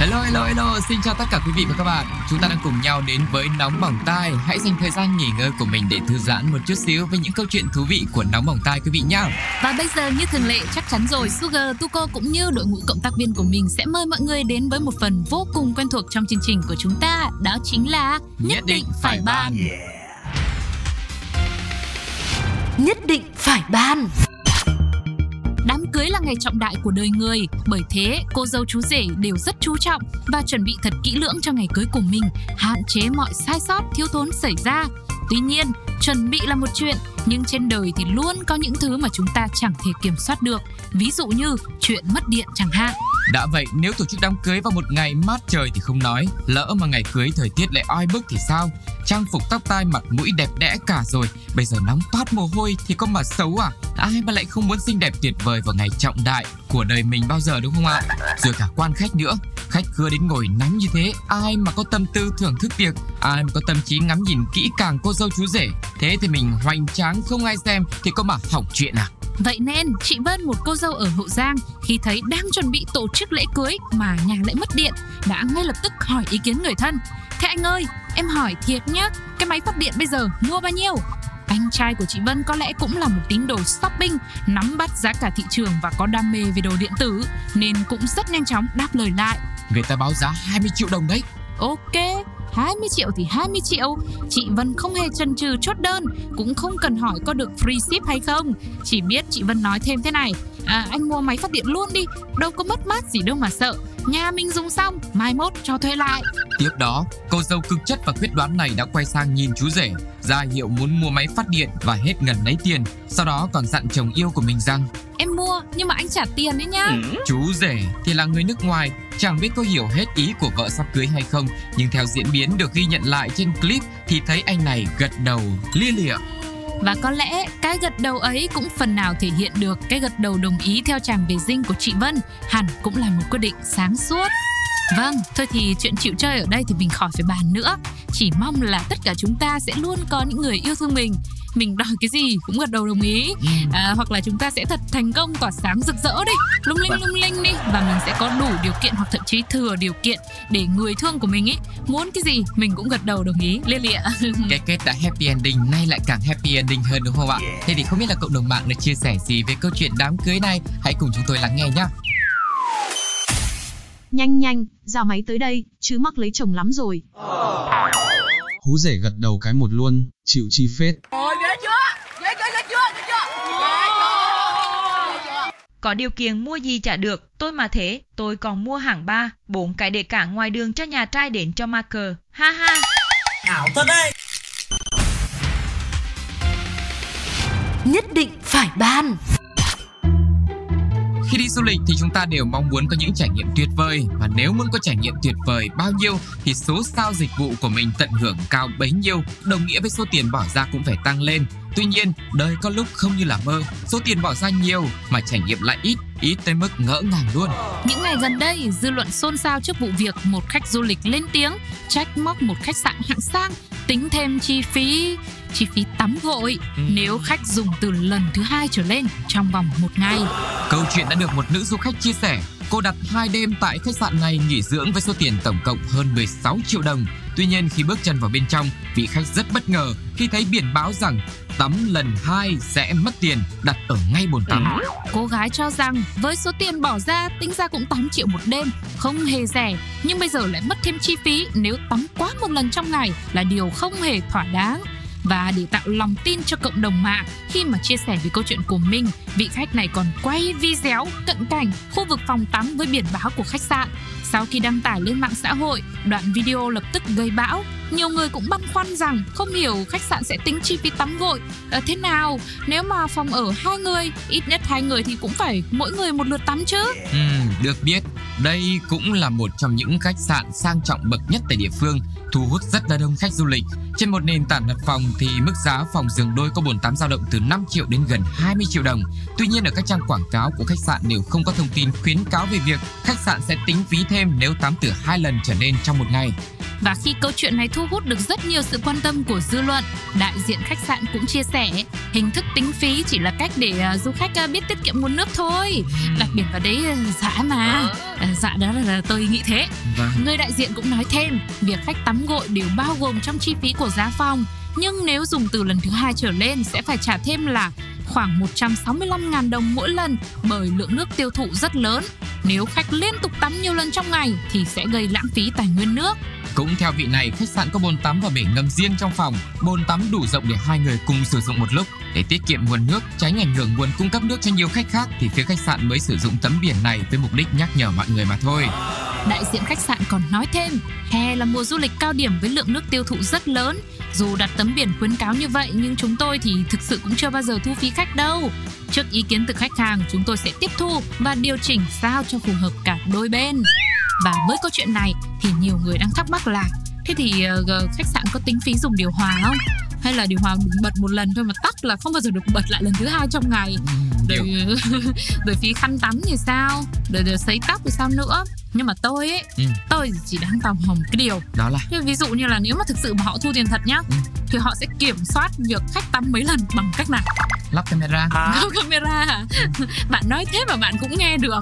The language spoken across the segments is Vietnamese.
Hello hello hello, xin chào tất cả quý vị và các bạn. Chúng ta đang cùng nhau đến với Nóng Bỏng Tai. Hãy dành thời gian nghỉ ngơi của mình để thư giãn một chút xíu với những câu chuyện thú vị của Nóng Bỏng Tai quý vị nhé. Và bây giờ như thường lệ chắc chắn rồi Sugar, Tuko cũng như đội ngũ cộng tác viên của mình sẽ mời mọi người đến với một phần vô cùng quen thuộc trong chương trình của chúng ta Đó chính là Nhất định phải ban. Nhất định phải ban Đám cưới là ngày trọng đại của đời người, bởi thế cô dâu chú rể đều rất chú trọng và chuẩn bị thật kỹ lưỡng cho ngày cưới của mình, hạn chế mọi sai sót, thiếu thốn xảy ra. Tuy nhiên, chuẩn bị là một chuyện, nhưng trên đời thì luôn có những thứ mà chúng ta chẳng thể kiểm soát được, ví dụ như chuyện mất điện chẳng hạn. Đã vậy, nếu tổ chức đám cưới vào một ngày mát trời thì không nói, lỡ mà ngày cưới thời tiết lại oi bức thì sao? Trang phục tóc tai mặt mũi đẹp đẽ cả rồi, bây giờ nóng toát mồ hôi thì có mà xấu à? Ai mà lại không muốn xinh đẹp tuyệt vời vào ngày trọng đại của đời mình bao giờ đúng không ạ? Rồi cả quan khách nữa, khách cưa đến ngồi nắng như thế, ai mà có tâm tư thưởng thức tiệc, ai mà có tâm trí ngắm nhìn kỹ càng cô dâu chú rể, thế thì mình hoành tráng không ai xem thì có mà hỏng chuyện à? Vậy nên, chị Vân, một cô dâu ở Hậu Giang, khi thấy đang chuẩn bị tổ chức lễ cưới mà nhà lại mất điện, đã ngay lập tức hỏi ý kiến người thân. Thế anh ơi, em hỏi thiệt nhá, cái máy phát điện bây giờ mua bao nhiêu? Anh trai của chị Vân có lẽ cũng là một tín đồ shopping, nắm bắt giá cả thị trường và có đam mê về đồ điện tử, nên cũng rất nhanh chóng đáp lời lại. Người ta báo giá 20 triệu đồng đấy. Ok, 20 triệu thì 20 triệu Chị Vân không hề chần chừ chốt đơn Cũng không cần hỏi có được free ship hay không Chỉ biết chị Vân nói thêm thế này à, Anh mua máy phát điện luôn đi Đâu có mất mát gì đâu mà sợ Nhà mình dùng xong, mai mốt cho thuê lại Tiếp đó, cô dâu cực chất và quyết đoán này đã quay sang nhìn chú rể, ra hiệu muốn mua máy phát điện và hết ngần lấy tiền. Sau đó còn dặn chồng yêu của mình rằng Em mua nhưng mà anh trả tiền đấy nhá chú rể thì là người nước ngoài, chẳng biết có hiểu hết ý của vợ sắp cưới hay không. Nhưng theo diễn biến được ghi nhận lại trên clip thì thấy anh này gật đầu lia lịa. Và có lẽ cái gật đầu ấy cũng phần nào thể hiện được cái gật đầu đồng ý theo chàng về dinh của chị Vân hẳn cũng là một quyết định sáng suốt. Vâng, thôi thì chuyện chịu chơi ở đây thì mình khỏi phải bàn nữa. Chỉ mong là tất cả chúng ta sẽ luôn có những người yêu thương mình. Mình đòi cái gì cũng gật đầu đồng ý. À, hoặc là chúng ta sẽ thật thành công tỏa sáng rực rỡ đi, lung linh lung linh đi và mình sẽ có đủ điều kiện hoặc thậm chí thừa điều kiện để người thương của mình ý muốn cái gì mình cũng gật đầu đồng ý lia lịa. Cái kết đã happy ending nay lại càng happy ending hơn đúng không ạ? Thế thì không biết là cộng đồng mạng được chia sẻ gì về câu chuyện đám cưới này? Hãy cùng chúng tôi lắng nghe nhé. Nhanh nhanh, giao máy tới đây, chứ mắc lấy chồng lắm rồi. Hú rể gật đầu cái một luôn, chịu chi phết. Có điều kiện mua gì chả được, tôi mà thế, tôi còn mua hàng ba, bốn cái để cả ngoài đường cho nhà trai đến cho ma cờ. Ha ha. Nhất định phải ban. Khi đi du lịch thì chúng ta đều mong muốn có những trải nghiệm tuyệt vời và nếu muốn có trải nghiệm tuyệt vời bao nhiêu thì số sao dịch vụ của mình tận hưởng cao bấy nhiêu, đồng nghĩa với số tiền bỏ ra cũng phải tăng lên. Tuy nhiên, đời có lúc không như là mơ, số tiền bỏ ra nhiều mà trải nghiệm lại ít, ít tới mức ngỡ ngàng luôn. Những ngày gần đây, dư luận xôn xao trước vụ việc một khách du lịch lên tiếng trách móc một khách sạn hạng sang tính thêm chi phí chi phí tắm gội Ừ. nếu khách dùng từ lần thứ hai trở lên trong vòng một ngày. Câu chuyện đã được một nữ du khách chia sẻ. Cô đặt 2 đêm tại khách sạn này nghỉ dưỡng với số tiền tổng cộng hơn 16 triệu đồng. Tuy nhiên khi bước chân vào bên trong, vị khách rất bất ngờ khi thấy biển báo rằng tắm lần 2 sẽ mất tiền đặt ở ngay bồn tắm. Cô gái cho rằng với số tiền bỏ ra tính ra cũng 8 triệu một đêm, không hề rẻ, nhưng bây giờ lại mất thêm chi phí nếu tắm quá một lần trong ngày là điều không hề thỏa đáng. Và để tạo lòng tin cho cộng đồng mạng khi mà chia sẻ về câu chuyện của mình, vị khách này còn quay video cận cảnh khu vực phòng tắm với biển báo của khách sạn. Sau khi đăng tải lên mạng xã hội, đoạn video lập tức gây bão. Nhiều người cũng băn khoăn rằng không hiểu khách sạn sẽ tính chi phí tắm gội à, thế nào. Nếu mà phòng ở hai người, ít nhất hai người thì cũng phải mỗi người một lượt tắm chứ. Ừ, được biết, Đây cũng là một trong những khách sạn sang trọng bậc nhất tại địa phương, thu hút rất là đông khách du lịch. Trên một nền tảng đặt phòng thì mức giá phòng giường đôi có bồn tắm dao động từ 5 triệu đến gần 20 triệu đồng. Tuy nhiên ở các trang quảng cáo của khách sạn đều không có thông tin khuyến cáo về việc khách sạn sẽ tính phí thêm nếu tắm từ hai lần trở lên trong một ngày. Và khi câu chuyện này thu hút được rất nhiều sự quan tâm của dư luận, đại diện khách sạn cũng chia sẻ hình thức tính phí chỉ là cách để à, du khách à, biết tiết kiệm nguồn nước thôi. Đặc biệt vào đấy à, dạ mà. À, dạ đó là, là tôi nghĩ thế. Vâng. Người đại diện cũng nói thêm, việc khách tắm gội đều bao gồm trong chi phí của giá phòng. Nhưng nếu dùng từ lần thứ hai trở lên sẽ phải trả thêm là khoảng 165.000 đồng mỗi lần bởi lượng nước tiêu thụ rất lớn. Nếu khách liên tục tắm nhiều lần trong ngày thì sẽ gây lãng phí tài nguyên nước. Cũng theo vị này, khách sạn có bồn tắm và bể ngâm riêng trong phòng. Bồn tắm đủ rộng để hai người cùng sử dụng một lúc. Để tiết kiệm nguồn nước, tránh ảnh hưởng nguồn cung cấp nước cho nhiều khách khác thì phía khách sạn mới sử dụng tấm biển này với mục đích nhắc nhở mọi người mà thôi. Đại diện khách sạn còn nói thêm, hè là mùa du lịch cao điểm với lượng nước tiêu thụ rất lớn. Dù đặt tấm biển khuyến cáo như vậy nhưng chúng tôi thì thực sự cũng chưa bao giờ thu phí khách đâu. Trước ý kiến từ khách hàng, chúng tôi sẽ tiếp thu và điều chỉnh sao cho phù hợp cả đôi bên. Và với câu chuyện này thì nhiều người đang thắc mắc là thế thì uh, khách sạn có tính phí dùng điều hòa không? Hay là điều hòa bật một lần thôi mà tắt là không bao giờ được bật lại lần thứ hai trong ngày ừ rồi, rồi phí khăn tắm thì sao? Rồi, rồi sấy tóc thì sao nữa? Nhưng mà tôi ấy Ừ. tôi chỉ đang tò mò cái điều. Đó là? Thế ví dụ như là nếu mà thực sự mà họ thu tiền thật nhá Ừ. thì họ sẽ kiểm soát việc khách tắm mấy lần bằng cách nào lắp camera. có camera. À? bạn nói thế mà bạn cũng nghe được.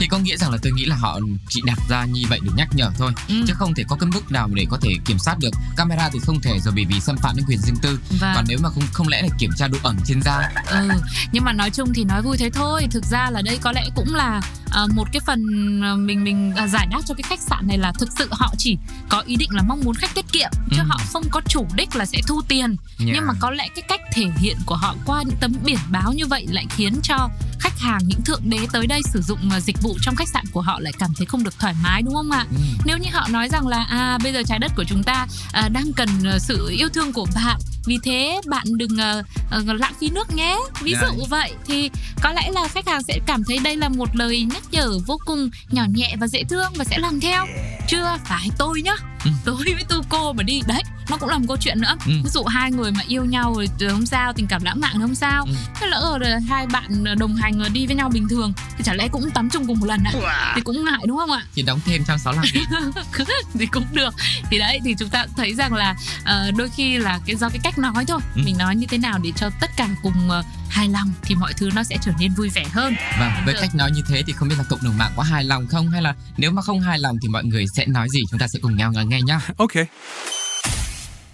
Thì có nghĩa rằng là tôi nghĩ là họ chỉ đặt ra như vậy để nhắc nhở thôi. Ừ. chứ không thể có cái mức nào để có thể kiểm soát được. Camera thì không thể rồi bởi vì xâm phạm đến quyền riêng tư. Và còn nếu mà không không lẽ là kiểm tra độ ẩm trên da? Ừ nhưng mà nói chung thì nói vui thế thôi. Thực ra là đây có lẽ cũng là ờ, một cái phần ờ, mình mình à, giải đáp cho cái khách sạn này là thực sự họ chỉ có ý định là mong muốn khách tiết kiệm chứ Ừ. họ không có chủ đích là sẽ thu tiền nhưng mà có lẽ cái cách thể hiện của họ qua những tấm biển báo như vậy lại khiến cho khách hàng những thượng đế tới đây sử dụng ờ, dịch vụ trong khách sạn của họ lại cảm thấy không được thoải mái đúng không ạ Ừ. nếu như họ nói rằng là à bây giờ trái đất của chúng ta à, đang cần sự yêu thương của bạn vì thế bạn đừng ờ, ờ, lãng phí nước nhé. Ví Dạ. dụ vậy thì có lẽ là khách hàng sẽ cảm thấy đây là một lời nhắc nhở vô cùng nhỏ nhẹ và dễ thương và sẽ làm theo. Chưa phải tôi nhá. Ừ. tôi với tu cô mà đi. Đấy nó cũng là một câu chuyện nữa Ừ. ví dụ hai người mà yêu nhau rồi thì không sao tình cảm lãng mạn thì không sao Ừ. thế lỡ rồi hai bạn đồng hành đi với nhau bình thường thì chả lẽ cũng tắm chung cùng một lần à thì cũng ngại đúng không ạ thì đóng thêm trong 65 nghìn thì cũng được thì đấy thì chúng ta thấy rằng là ờ, đôi khi là cái do cái cách nói thôi Ừ. mình nói như thế nào để cho tất cả cùng ờ, hài lòng thì mọi thứ nó sẽ trở nên vui vẻ hơn Vâng, với Được. cách nói như thế thì không biết là cộng đồng mạng có hài lòng không hay là nếu mà không hài lòng thì mọi người sẽ nói gì chúng ta sẽ cùng nhau nghe nhá. Okay.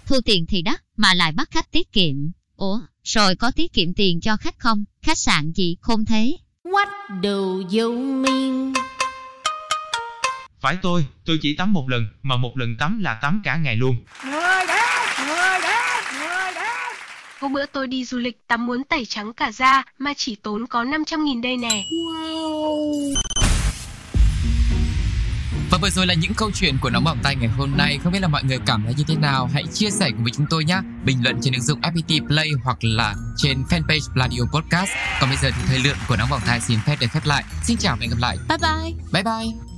Thu tiền thì đắt mà lại bắt khách tiết kiệm. Ủa, rồi có tiết kiệm tiền cho khách không? Khách sạn gì khôn thế? What do you mean? Phải tôi, tôi chỉ tắm một lần, mà một lần tắm là tắm cả ngày luôn. Hôm bữa tôi đi du lịch tắm muốn tẩy trắng cả da mà chỉ tốn có 500 nghìn đây nè. Và vừa rồi là những câu chuyện của nóng bỏng tay ngày hôm nay. Không biết là mọi người cảm thấy như thế nào? Hãy chia sẻ cùng với chúng tôi nhé. Bình luận trên ứng dụng FPT Play hoặc là trên fanpage Radio Podcast. Còn bây giờ thì thời lượng của nóng bỏng tay xin phép được khép lại. Xin chào và hẹn gặp lại. bye bye Bye bye.